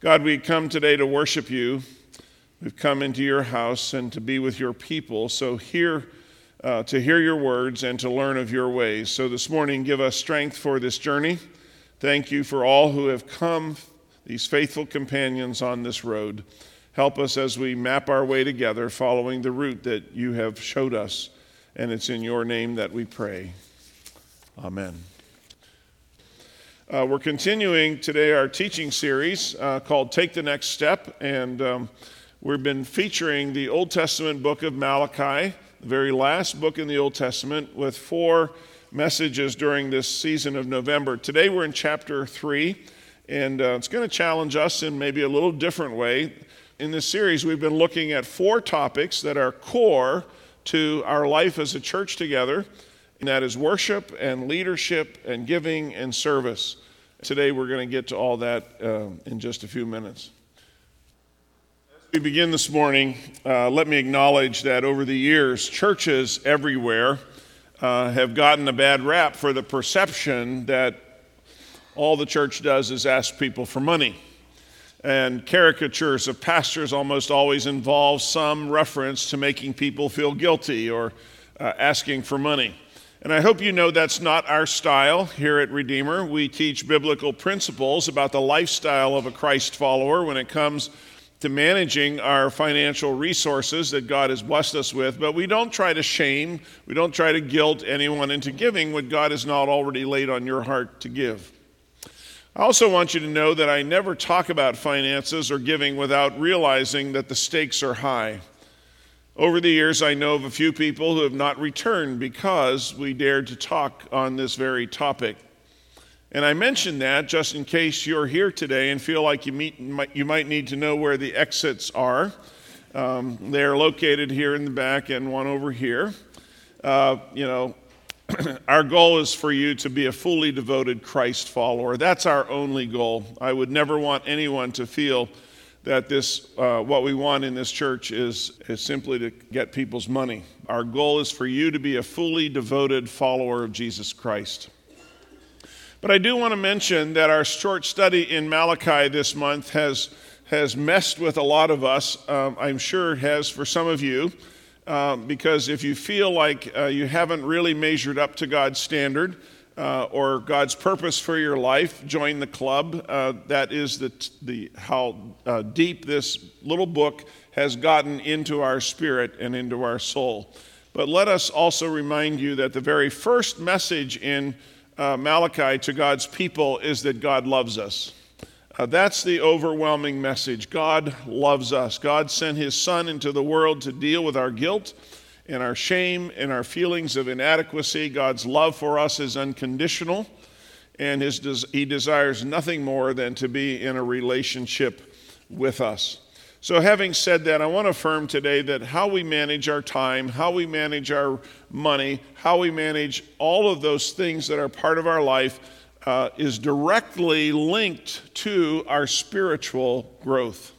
God, we come today to worship you. We've come into your house and to be with your people. So, hear, uh, to hear your words and to learn of your ways. So, this morning, give us strength for this journey. Thank you for all who have come, these faithful companions on this road. Help us as we map our way together, following the route that you have showed us. And it's in your name that we pray. Amen. Uh, we're continuing today our teaching series uh, called Take the Next Step, and um, we've been featuring the Old Testament book of Malachi, the very last book in the Old Testament, with four messages during this season of November. Today we're in chapter 3, and uh, it's going to challenge us in maybe a little different way. In this series, we've been looking at four topics that are core to our life as a church together and that is worship and leadership and giving and service. Today we're going to get to all that uh, in just a few minutes. As we begin this morning, uh, let me acknowledge that over the years, churches everywhere uh, have gotten a bad rap for the perception that all the church does is ask people for money. And caricatures of pastors almost always involve some reference to making people feel guilty or uh, asking for money. And I hope you know that's not our style here at Redeemer. We teach biblical principles about the lifestyle of a Christ follower when it comes to managing our financial resources that God has blessed us with, but we don't try to shame, we don't try to guilt anyone into giving what God has not already laid on your heart to give. I also want you to know that I never talk about finances or giving without realizing that the stakes are high. Over the years, I know of a few people who have not returned because we dared to talk on this very topic. And I mention that just in case you're here today and feel like you, meet, you might need to know where the exits are. Um, they are located here in the back and one over here. Uh, you know, our goal is for you to be a fully devoted Christ follower. That's our only goal. I would never want anyone to feel that this, uh, what we want in this church is, is simply to get people's money. Our goal is for you to be a fully devoted follower of Jesus Christ. But I do want to mention that our short study in Malachi this month has, has messed with a lot of us. Um, I'm sure it has for some of you, uh, because if you feel like uh, you haven't really measured up to God's standard, uh, or God's purpose for your life, join the club. Uh, that is the, the, how uh, deep this little book has gotten into our spirit and into our soul. But let us also remind you that the very first message in uh, Malachi to God's people is that God loves us. Uh, that's the overwhelming message. God loves us. God sent his Son into the world to deal with our guilt in our shame, in our feelings of inadequacy. God's love for us is unconditional, and his des- He desires nothing more than to be in a relationship with us. So, having said that, I want to affirm today that how we manage our time, how we manage our money, how we manage all of those things that are part of our life uh, is directly linked to our spiritual growth.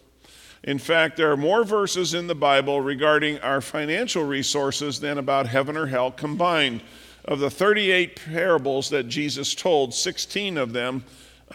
In fact, there are more verses in the Bible regarding our financial resources than about heaven or hell combined. Of the 38 parables that Jesus told, 16 of them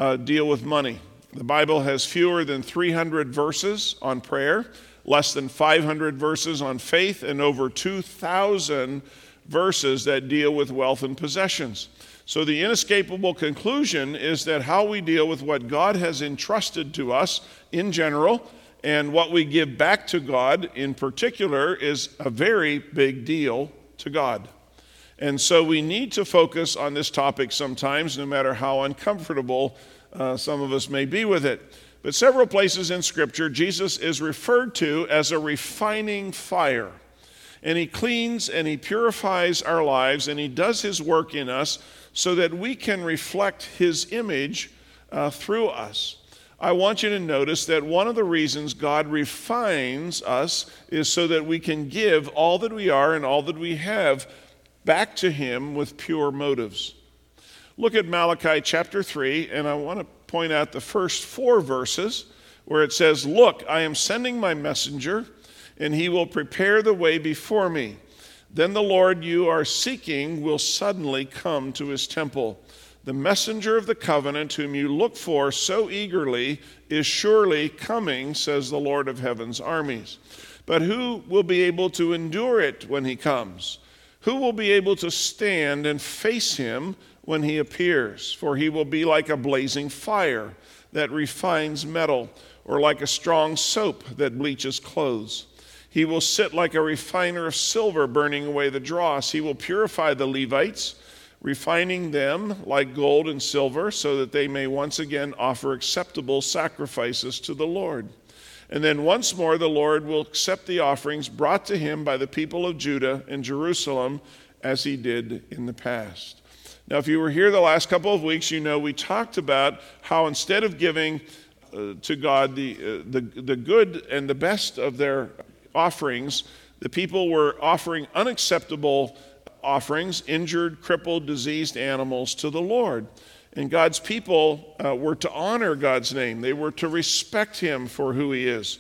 uh, deal with money. The Bible has fewer than 300 verses on prayer, less than 500 verses on faith, and over 2,000 verses that deal with wealth and possessions. So, the inescapable conclusion is that how we deal with what God has entrusted to us in general and what we give back to God in particular is a very big deal to God. And so we need to focus on this topic sometimes, no matter how uncomfortable uh, some of us may be with it. But several places in Scripture, Jesus is referred to as a refining fire. And he cleans and he purifies our lives and he does his work in us so that we can reflect his image uh, through us. I want you to notice that one of the reasons God refines us is so that we can give all that we are and all that we have back to Him with pure motives. Look at Malachi chapter 3, and I want to point out the first four verses where it says, Look, I am sending my messenger, and he will prepare the way before me. Then the Lord you are seeking will suddenly come to his temple. The messenger of the covenant, whom you look for so eagerly, is surely coming, says the Lord of heaven's armies. But who will be able to endure it when he comes? Who will be able to stand and face him when he appears? For he will be like a blazing fire that refines metal, or like a strong soap that bleaches clothes. He will sit like a refiner of silver, burning away the dross. He will purify the Levites refining them like gold and silver, so that they may once again offer acceptable sacrifices to the Lord. And then once more, the Lord will accept the offerings brought to him by the people of Judah and Jerusalem, as he did in the past. Now, if you were here the last couple of weeks, you know we talked about how instead of giving uh, to God the, uh, the, the good and the best of their offerings, the people were offering unacceptable offerings, injured, crippled, diseased animals to the Lord. And God's people uh, were to honor God's name, they were to respect Him for who He is.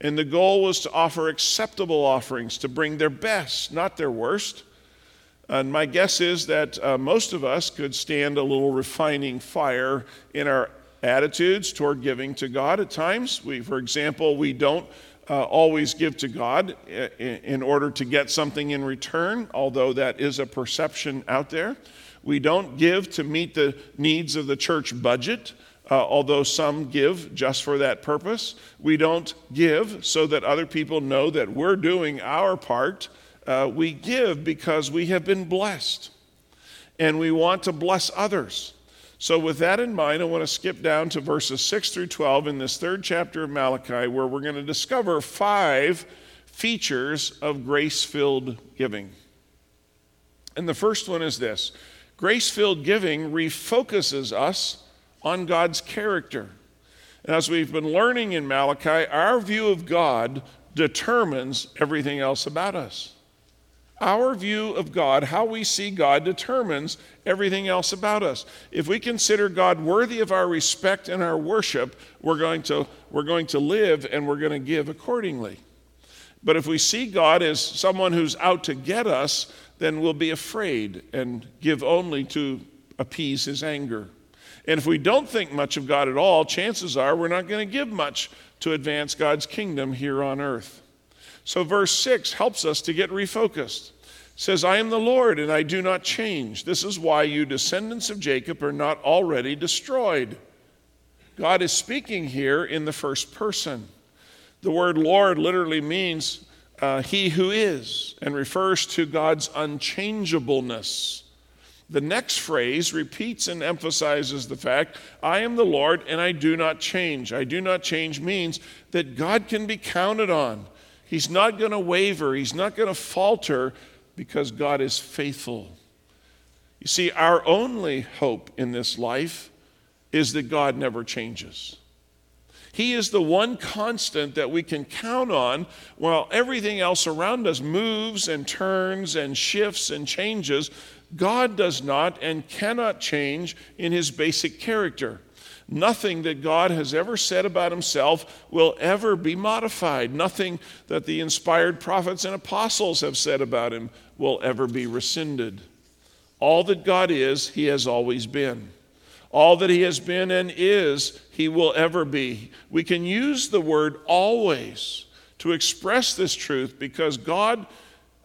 And the goal was to offer acceptable offerings, to bring their best, not their worst. And my guess is that uh, most of us could stand a little refining fire in our attitudes toward giving to God at times. We, for example, we don't uh, always give to God in order to get something in return, although that is a perception out there. We don't give to meet the needs of the church budget, uh, although some give just for that purpose. We don't give so that other people know that we're doing our part. Uh, we give because we have been blessed and we want to bless others. So, with that in mind, I want to skip down to verses 6 through 12 in this third chapter of Malachi, where we're going to discover five features of grace filled giving. And the first one is this grace filled giving refocuses us on God's character. And as we've been learning in Malachi, our view of God determines everything else about us. Our view of God, how we see God, determines everything else about us. If we consider God worthy of our respect and our worship, we're going to, we're going to live and we're going to give accordingly. But if we see God as someone who's out to get us, then we'll be afraid and give only to appease his anger. And if we don't think much of God at all, chances are we're not going to give much to advance God's kingdom here on earth. So, verse 6 helps us to get refocused. It says, I am the Lord and I do not change. This is why you descendants of Jacob are not already destroyed. God is speaking here in the first person. The word Lord literally means uh, he who is and refers to God's unchangeableness. The next phrase repeats and emphasizes the fact I am the Lord and I do not change. I do not change means that God can be counted on. He's not going to waver, he's not going to falter because God is faithful. You see, our only hope in this life is that God never changes. He is the one constant that we can count on while everything else around us moves and turns and shifts and changes. God does not and cannot change in his basic character. Nothing that God has ever said about himself will ever be modified. Nothing that the inspired prophets and apostles have said about him will ever be rescinded. All that God is, he has always been. All that he has been and is, he will ever be. We can use the word always to express this truth because God,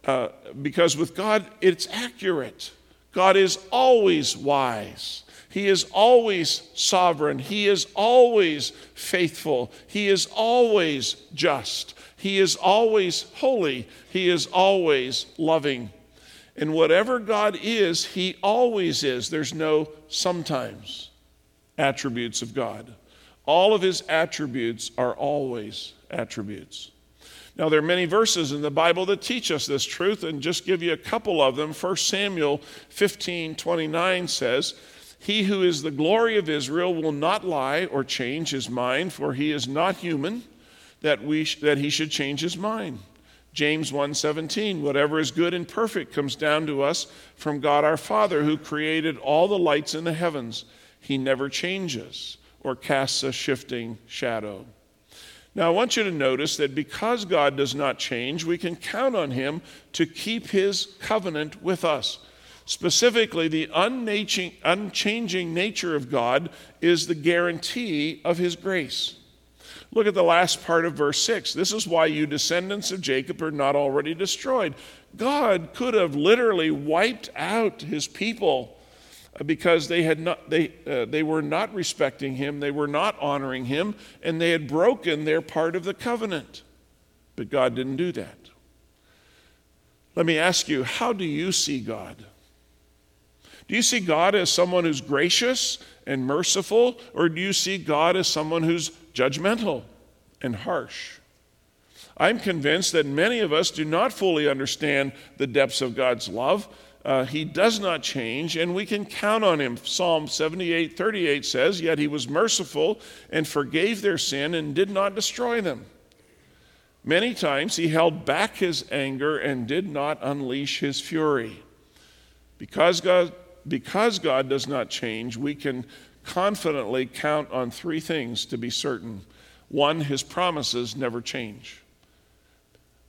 uh, because with God, it's accurate. God is always wise. He is always sovereign. He is always faithful. He is always just. He is always holy. He is always loving. And whatever God is, He always is. There's no sometimes attributes of God. All of His attributes are always attributes. Now, there are many verses in the Bible that teach us this truth, and just give you a couple of them. 1 Samuel 15 29 says, he who is the glory of Israel will not lie or change his mind, for he is not human that, we sh- that he should change his mind. James 1:17 Whatever is good and perfect comes down to us from God our Father who created all the lights in the heavens. He never changes or casts a shifting shadow. Now I want you to notice that because God does not change, we can count on him to keep his covenant with us. Specifically, the unchanging nature of God is the guarantee of his grace. Look at the last part of verse 6. This is why you descendants of Jacob are not already destroyed. God could have literally wiped out his people uh, because they, had not, they, uh, they were not respecting him, they were not honoring him, and they had broken their part of the covenant. But God didn't do that. Let me ask you, how do you see God? Do you see God as someone who's gracious and merciful, or do you see God as someone who's judgmental and harsh? I'm convinced that many of us do not fully understand the depths of God's love. Uh, he does not change, and we can count on him. Psalm 78 38 says, Yet he was merciful and forgave their sin and did not destroy them. Many times he held back his anger and did not unleash his fury. Because God because God does not change, we can confidently count on three things to be certain. One, his promises never change.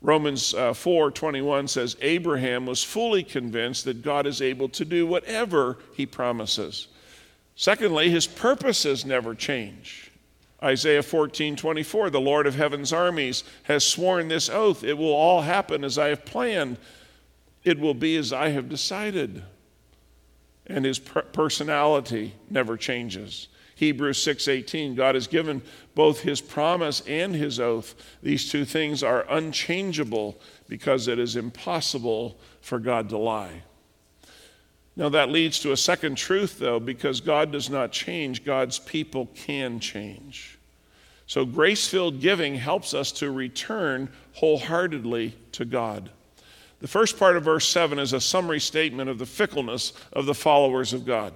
Romans uh, 4:21 says Abraham was fully convinced that God is able to do whatever he promises. Secondly, his purposes never change. Isaiah 14:24 The Lord of heaven's armies has sworn this oath it will all happen as I have planned it will be as I have decided and his personality never changes. Hebrews 6:18 God has given both his promise and his oath. These two things are unchangeable because it is impossible for God to lie. Now that leads to a second truth though because God does not change, God's people can change. So grace-filled giving helps us to return wholeheartedly to God. The first part of verse 7 is a summary statement of the fickleness of the followers of God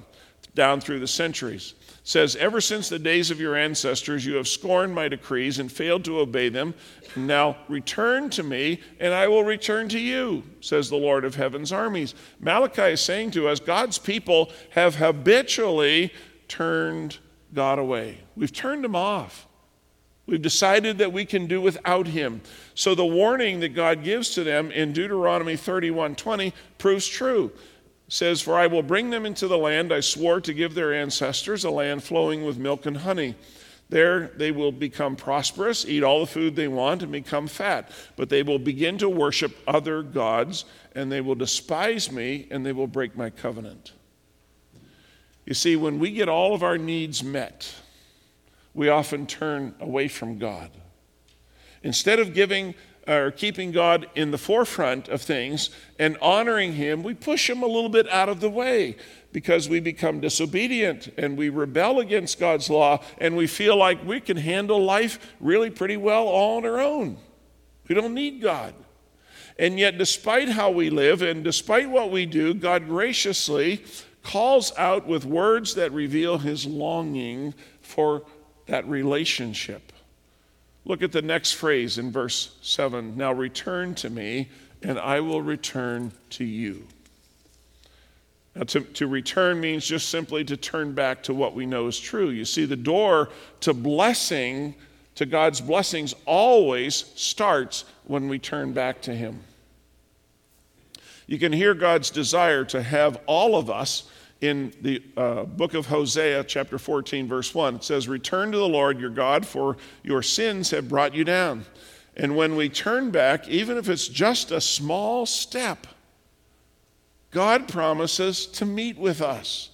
down through the centuries. It says, Ever since the days of your ancestors, you have scorned my decrees and failed to obey them. Now return to me, and I will return to you, says the Lord of heaven's armies. Malachi is saying to us, God's people have habitually turned God away. We've turned him off. We've decided that we can do without him. So the warning that God gives to them in Deuteronomy 31:20 proves true. It says, "For I will bring them into the land I swore to give their ancestors, a land flowing with milk and honey." There they will become prosperous, eat all the food they want, and become fat. But they will begin to worship other gods, and they will despise me, and they will break my covenant. You see, when we get all of our needs met, we often turn away from God. Instead of giving or keeping God in the forefront of things and honoring Him, we push Him a little bit out of the way because we become disobedient and we rebel against God's law and we feel like we can handle life really pretty well all on our own. We don't need God. And yet, despite how we live and despite what we do, God graciously calls out with words that reveal His longing for that relationship. Look at the next phrase in verse 7 Now return to me, and I will return to you. Now, to, to return means just simply to turn back to what we know is true. You see, the door to blessing, to God's blessings, always starts when we turn back to Him. You can hear God's desire to have all of us in the uh, book of Hosea, chapter 14, verse 1. It says, Return to the Lord your God, for your sins have brought you down. And when we turn back, even if it's just a small step, God promises to meet with us.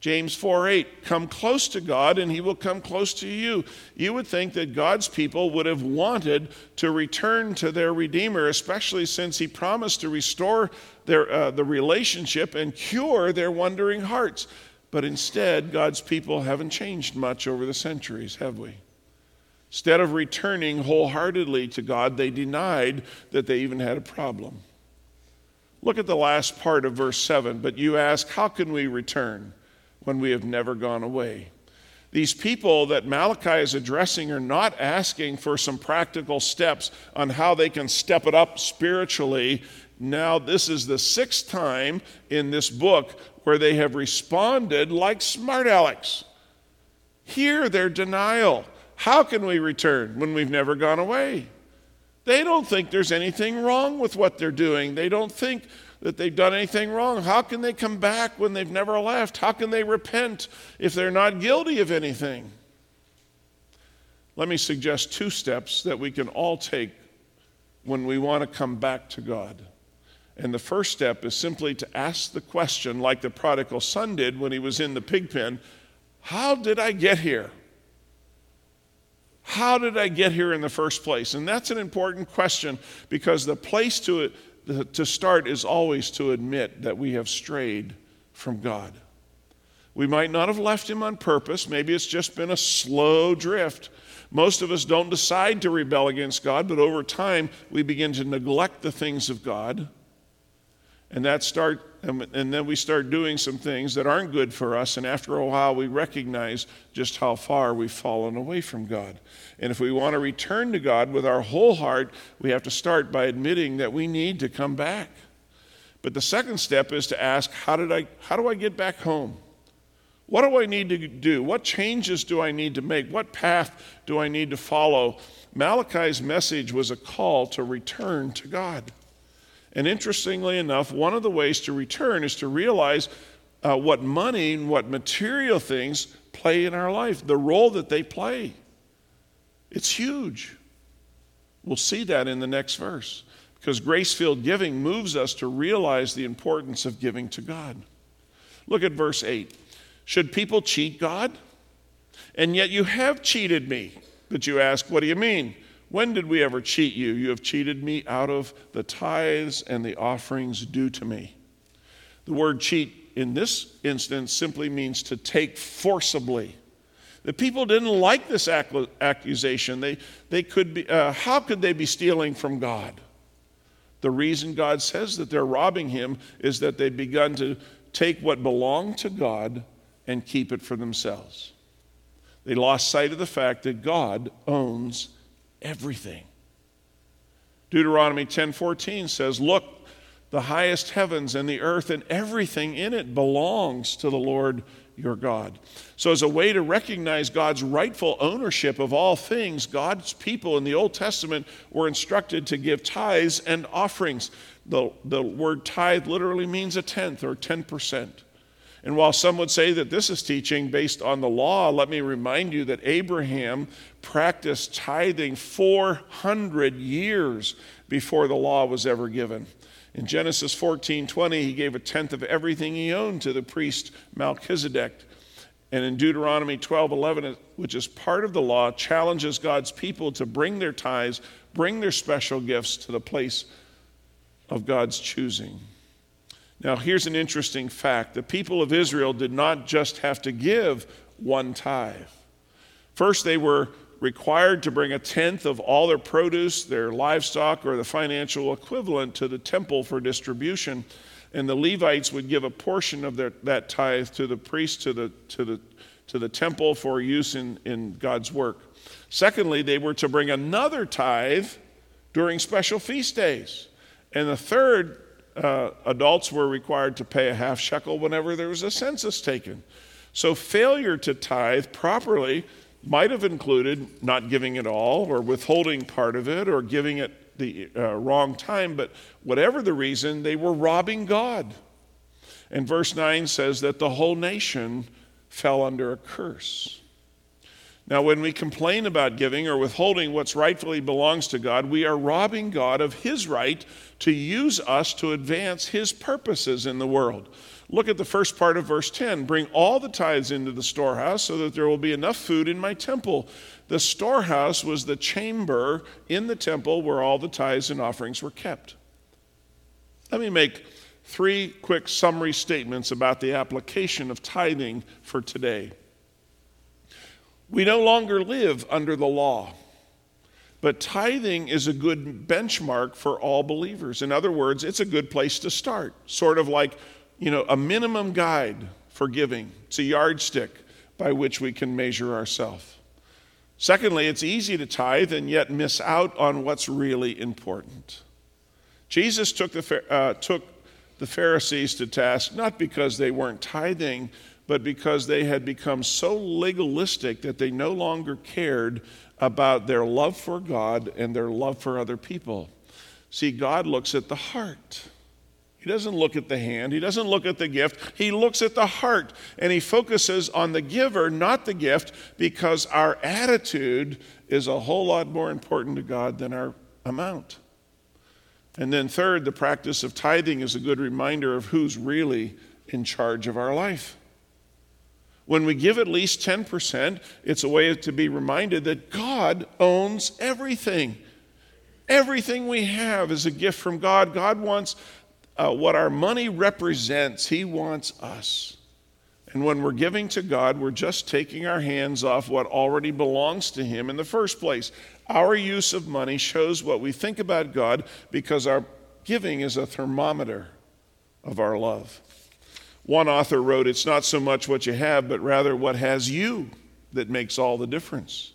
James 4 8, come close to God and he will come close to you. You would think that God's people would have wanted to return to their Redeemer, especially since he promised to restore their, uh, the relationship and cure their wandering hearts. But instead, God's people haven't changed much over the centuries, have we? Instead of returning wholeheartedly to God, they denied that they even had a problem. Look at the last part of verse 7. But you ask, How can we return? When we have never gone away. These people that Malachi is addressing are not asking for some practical steps on how they can step it up spiritually. Now, this is the sixth time in this book where they have responded like smart alecks. Hear their denial. How can we return when we've never gone away? They don't think there's anything wrong with what they're doing. They don't think that they've done anything wrong. How can they come back when they've never left? How can they repent if they're not guilty of anything? Let me suggest two steps that we can all take when we want to come back to God. And the first step is simply to ask the question, like the prodigal son did when he was in the pig pen How did I get here? How did I get here in the first place? And that's an important question because the place to, to start is always to admit that we have strayed from God. We might not have left Him on purpose. Maybe it's just been a slow drift. Most of us don't decide to rebel against God, but over time we begin to neglect the things of God and that start and then we start doing some things that aren't good for us. And after a while we recognize just how far we've fallen away from god. And if we want to return to god with our whole heart we have to start by admitting that we need to come back. But the second step is to ask how did i how do i get back home? What do i need to do? What changes do i need to make? What path do i need to follow? Malachi's message was a call to return to god and interestingly enough, one of the ways to return is to realize uh, what money and what material things play in our life, the role that they play. It's huge. We'll see that in the next verse because grace filled giving moves us to realize the importance of giving to God. Look at verse 8. Should people cheat God? And yet you have cheated me. But you ask, what do you mean? When did we ever cheat you? You have cheated me out of the tithes and the offerings due to me. The word cheat in this instance simply means to take forcibly. The people didn't like this accusation. They, they could be, uh, how could they be stealing from God? The reason God says that they're robbing him is that they've begun to take what belonged to God and keep it for themselves. They lost sight of the fact that God owns everything. Deuteronomy 10:14 says, "Look, the highest heavens and the earth and everything in it belongs to the Lord your God." So as a way to recognize God's rightful ownership of all things, God's people in the Old Testament were instructed to give tithes and offerings. The, the word tithe literally means a tenth or 10%. And while some would say that this is teaching based on the law, let me remind you that Abraham practiced tithing 400 years before the law was ever given. In Genesis 14:20, he gave a tenth of everything he owned to the priest Melchizedek. And in Deuteronomy 12:11, which is part of the law, challenges God's people to bring their tithes, bring their special gifts to the place of God's choosing. Now, here's an interesting fact the people of Israel did not just have to give one tithe. First, they were required to bring a tenth of all their produce, their livestock, or the financial equivalent to the temple for distribution. And the Levites would give a portion of their, that tithe to the priest, to the, to the, to the temple for use in, in God's work. Secondly, they were to bring another tithe during special feast days. And the third uh, adults were required to pay a half shekel whenever there was a census taken. So, failure to tithe properly might have included not giving it all, or withholding part of it, or giving it the uh, wrong time, but whatever the reason, they were robbing God. And verse 9 says that the whole nation fell under a curse. Now, when we complain about giving or withholding what's rightfully belongs to God, we are robbing God of His right to use us to advance His purposes in the world. Look at the first part of verse 10 Bring all the tithes into the storehouse so that there will be enough food in my temple. The storehouse was the chamber in the temple where all the tithes and offerings were kept. Let me make three quick summary statements about the application of tithing for today. We no longer live under the law. But tithing is a good benchmark for all believers. In other words, it's a good place to start, sort of like, you know, a minimum guide for giving. It's a yardstick by which we can measure ourselves. Secondly, it's easy to tithe and yet miss out on what's really important. Jesus took the, uh, took the Pharisees to task not because they weren't tithing, but because they had become so legalistic that they no longer cared about their love for God and their love for other people. See, God looks at the heart. He doesn't look at the hand. He doesn't look at the gift. He looks at the heart and he focuses on the giver, not the gift, because our attitude is a whole lot more important to God than our amount. And then, third, the practice of tithing is a good reminder of who's really in charge of our life. When we give at least 10%, it's a way to be reminded that God owns everything. Everything we have is a gift from God. God wants uh, what our money represents, He wants us. And when we're giving to God, we're just taking our hands off what already belongs to Him in the first place. Our use of money shows what we think about God because our giving is a thermometer of our love. One author wrote, It's not so much what you have, but rather what has you that makes all the difference.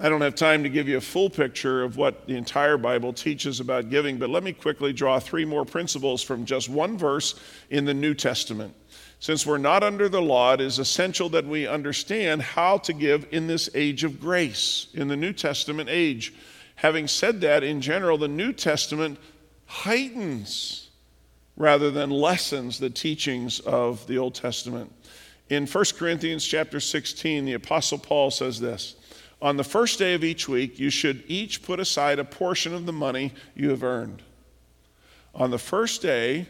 I don't have time to give you a full picture of what the entire Bible teaches about giving, but let me quickly draw three more principles from just one verse in the New Testament. Since we're not under the law, it is essential that we understand how to give in this age of grace, in the New Testament age. Having said that, in general, the New Testament heightens rather than lessens the teachings of the Old Testament. In 1 Corinthians chapter 16, the apostle Paul says this, on the first day of each week, you should each put aside a portion of the money you have earned. On the first day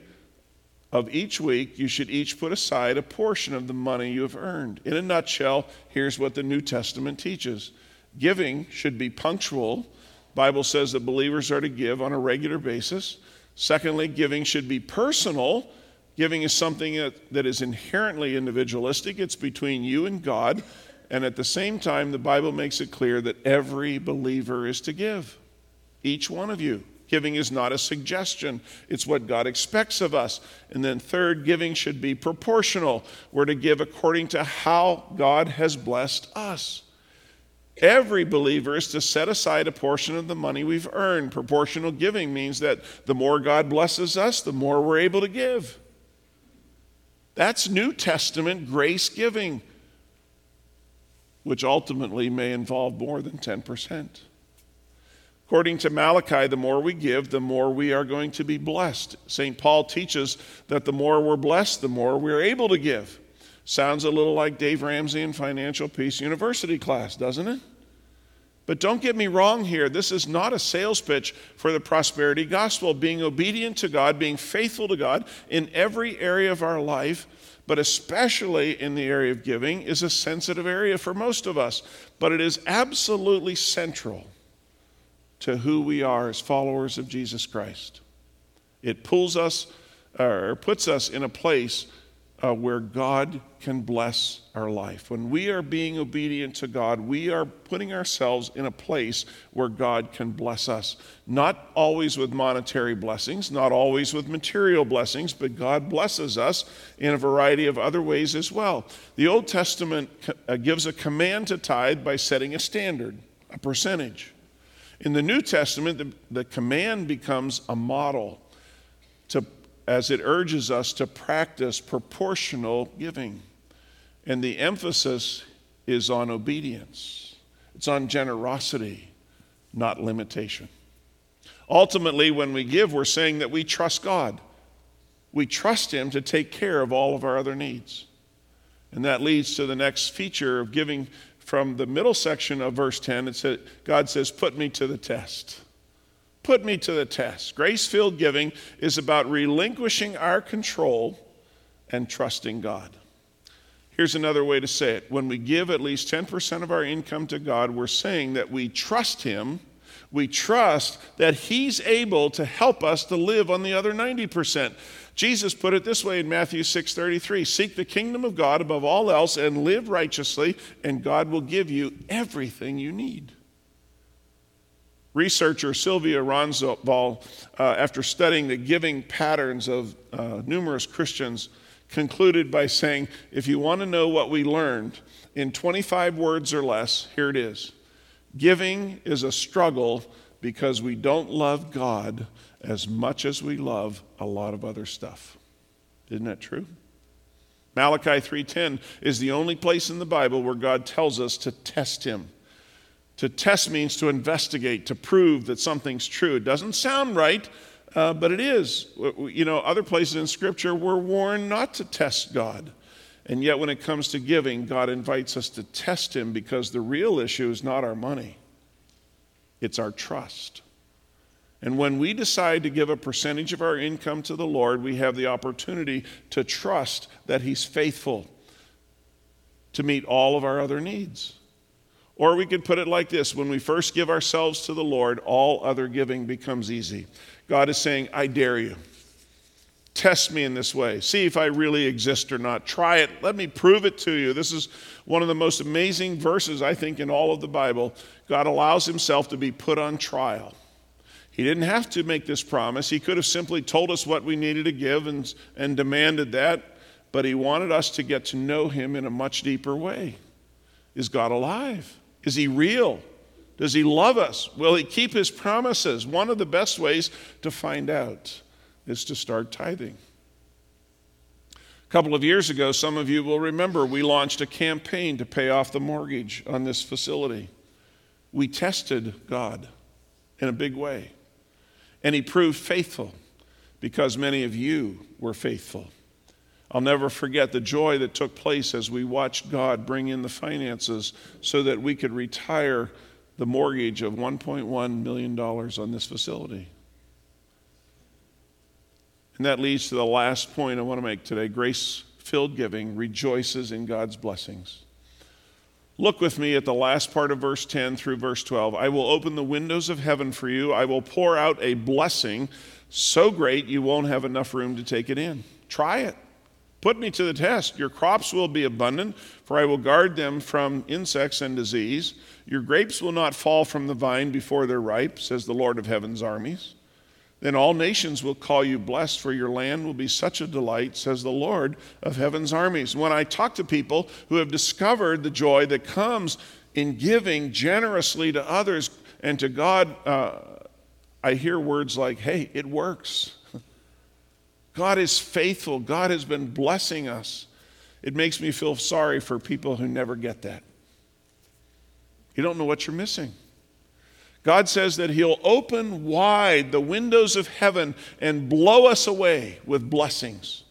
of each week, you should each put aside a portion of the money you have earned. In a nutshell, here's what the New Testament teaches giving should be punctual. Bible says that believers are to give on a regular basis. Secondly, giving should be personal. Giving is something that, that is inherently individualistic, it's between you and God. And at the same time, the Bible makes it clear that every believer is to give. Each one of you. Giving is not a suggestion, it's what God expects of us. And then, third, giving should be proportional. We're to give according to how God has blessed us. Every believer is to set aside a portion of the money we've earned. Proportional giving means that the more God blesses us, the more we're able to give. That's New Testament grace giving, which ultimately may involve more than 10%. According to Malachi, the more we give, the more we are going to be blessed. St. Paul teaches that the more we're blessed, the more we're able to give. Sounds a little like Dave Ramsey in Financial Peace University class, doesn't it? But don't get me wrong here. This is not a sales pitch for the prosperity gospel. Being obedient to God, being faithful to God in every area of our life, but especially in the area of giving, is a sensitive area for most of us. But it is absolutely central to who we are as followers of Jesus Christ. It pulls us or puts us in a place uh, where God can bless our life. When we are being obedient to God, we are putting ourselves in a place where God can bless us. Not always with monetary blessings, not always with material blessings, but God blesses us in a variety of other ways as well. The Old Testament uh, gives a command to tithe by setting a standard, a percentage. In the New Testament, the, the command becomes a model to as it urges us to practice proportional giving. And the emphasis is on obedience, it's on generosity, not limitation. Ultimately, when we give, we're saying that we trust God. We trust Him to take care of all of our other needs. And that leads to the next feature of giving from the middle section of verse 10. It says, God says, Put me to the test. Put me to the test. Grace filled giving is about relinquishing our control and trusting God. Here's another way to say it when we give at least 10% of our income to God, we're saying that we trust Him. We trust that He's able to help us to live on the other 90%. Jesus put it this way in Matthew 6:33, "Seek the kingdom of God above all else and live righteously, and God will give you everything you need." Researcher Sylvia Ronsvalle, uh, after studying the giving patterns of uh, numerous Christians, concluded by saying, If you want to know what we learned in 25 words or less, here it is Giving is a struggle because we don't love God as much as we love a lot of other stuff. Isn't that true? Malachi 3:10 is the only place in the Bible where God tells us to test him. To test means to investigate, to prove that something's true. It doesn't sound right, uh, but it is. You know, other places in Scripture we're warned not to test God. And yet, when it comes to giving, God invites us to test Him because the real issue is not our money, it's our trust. And when we decide to give a percentage of our income to the Lord, we have the opportunity to trust that He's faithful to meet all of our other needs. Or we could put it like this when we first give ourselves to the Lord, all other giving becomes easy. God is saying, I dare you. Test me in this way. See if I really exist or not. Try it. Let me prove it to you. This is one of the most amazing verses, I think, in all of the Bible. God allows himself to be put on trial. He didn't have to make this promise. He could have simply told us what we needed to give and, and demanded that, but he wanted us to get to know him in a much deeper way. Is God alive? Is he real? Does he love us? Will he keep his promises? One of the best ways to find out is to start tithing. A couple of years ago, some of you will remember, we launched a campaign to pay off the mortgage on this facility. We tested God in a big way, and He proved faithful because many of you were faithful. I'll never forget the joy that took place as we watched God bring in the finances so that we could retire the mortgage of $1.1 million on this facility. And that leads to the last point I want to make today grace filled giving rejoices in God's blessings. Look with me at the last part of verse 10 through verse 12. I will open the windows of heaven for you. I will pour out a blessing so great you won't have enough room to take it in. Try it. Put me to the test. Your crops will be abundant, for I will guard them from insects and disease. Your grapes will not fall from the vine before they're ripe, says the Lord of heaven's armies. Then all nations will call you blessed, for your land will be such a delight, says the Lord of heaven's armies. When I talk to people who have discovered the joy that comes in giving generously to others and to God, uh, I hear words like, hey, it works. God is faithful. God has been blessing us. It makes me feel sorry for people who never get that. You don't know what you're missing. God says that He'll open wide the windows of heaven and blow us away with blessings.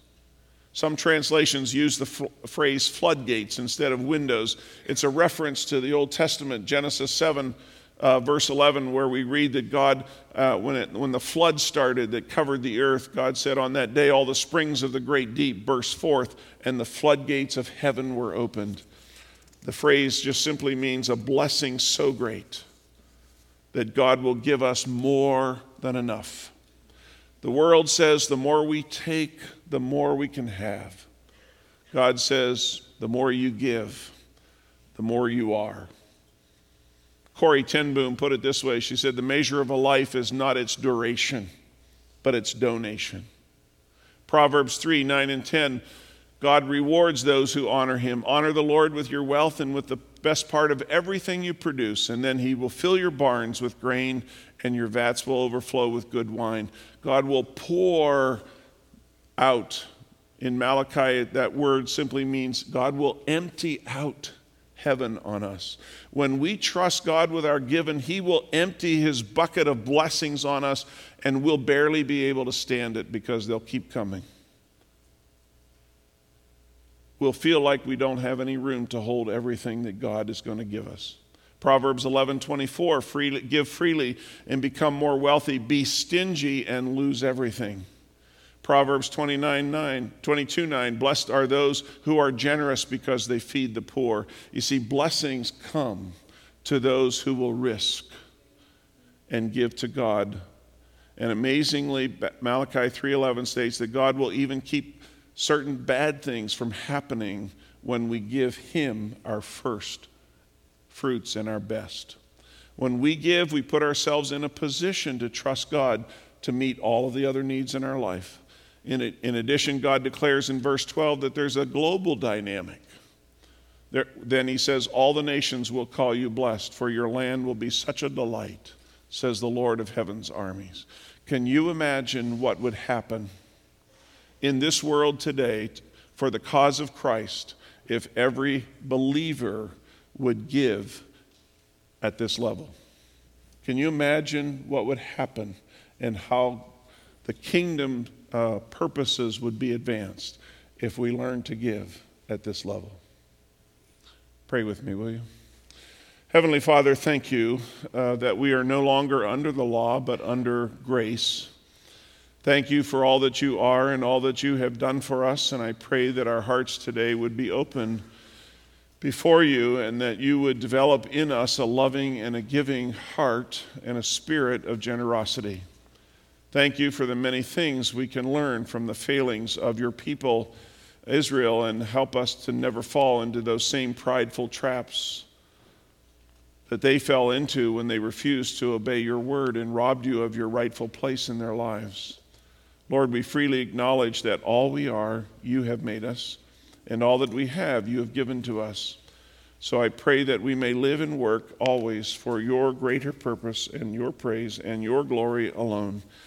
Some translations use the f- phrase floodgates instead of windows. It's a reference to the Old Testament, Genesis 7, uh, verse 11, where we read that God, uh, when, it, when the flood started that covered the earth, God said, On that day all the springs of the great deep burst forth, and the floodgates of heaven were opened. The phrase just simply means a blessing so great that God will give us more than enough. The world says the more we take, the more we can have. God says the more you give, the more you are. Corrie ten Boom put it this way She said, The measure of a life is not its duration, but its donation. Proverbs 3 9 and 10 God rewards those who honor him. Honor the Lord with your wealth and with the best part of everything you produce, and then he will fill your barns with grain and your vats will overflow with good wine. God will pour out. In Malachi, that word simply means God will empty out heaven on us. When we trust God with our given, He will empty His bucket of blessings on us, and we'll barely be able to stand it because they'll keep coming we'll feel like we don't have any room to hold everything that God is going to give us. Proverbs 11:24 freely give freely and become more wealthy be stingy and lose everything. Proverbs 29 9, 22 9, blessed are those who are generous because they feed the poor. You see, blessings come to those who will risk and give to God. And amazingly, Malachi 3:11 states that God will even keep certain bad things from happening when we give Him our first fruits and our best. When we give, we put ourselves in a position to trust God to meet all of the other needs in our life. In, in addition, God declares in verse 12 that there's a global dynamic. There, then he says, All the nations will call you blessed, for your land will be such a delight, says the Lord of heaven's armies. Can you imagine what would happen in this world today for the cause of Christ if every believer would give at this level. Can you imagine what would happen and how the kingdom uh, purposes would be advanced if we learn to give at this level. Pray with me, will you? Heavenly Father, thank you uh, that we are no longer under the law, but under grace. Thank you for all that you are and all that you have done for us, and I pray that our hearts today would be open before you and that you would develop in us a loving and a giving heart and a spirit of generosity. Thank you for the many things we can learn from the failings of your people, Israel, and help us to never fall into those same prideful traps that they fell into when they refused to obey your word and robbed you of your rightful place in their lives. Lord, we freely acknowledge that all we are, you have made us and all that we have you have given to us. So I pray that we may live and work always for your greater purpose and your praise and your glory alone.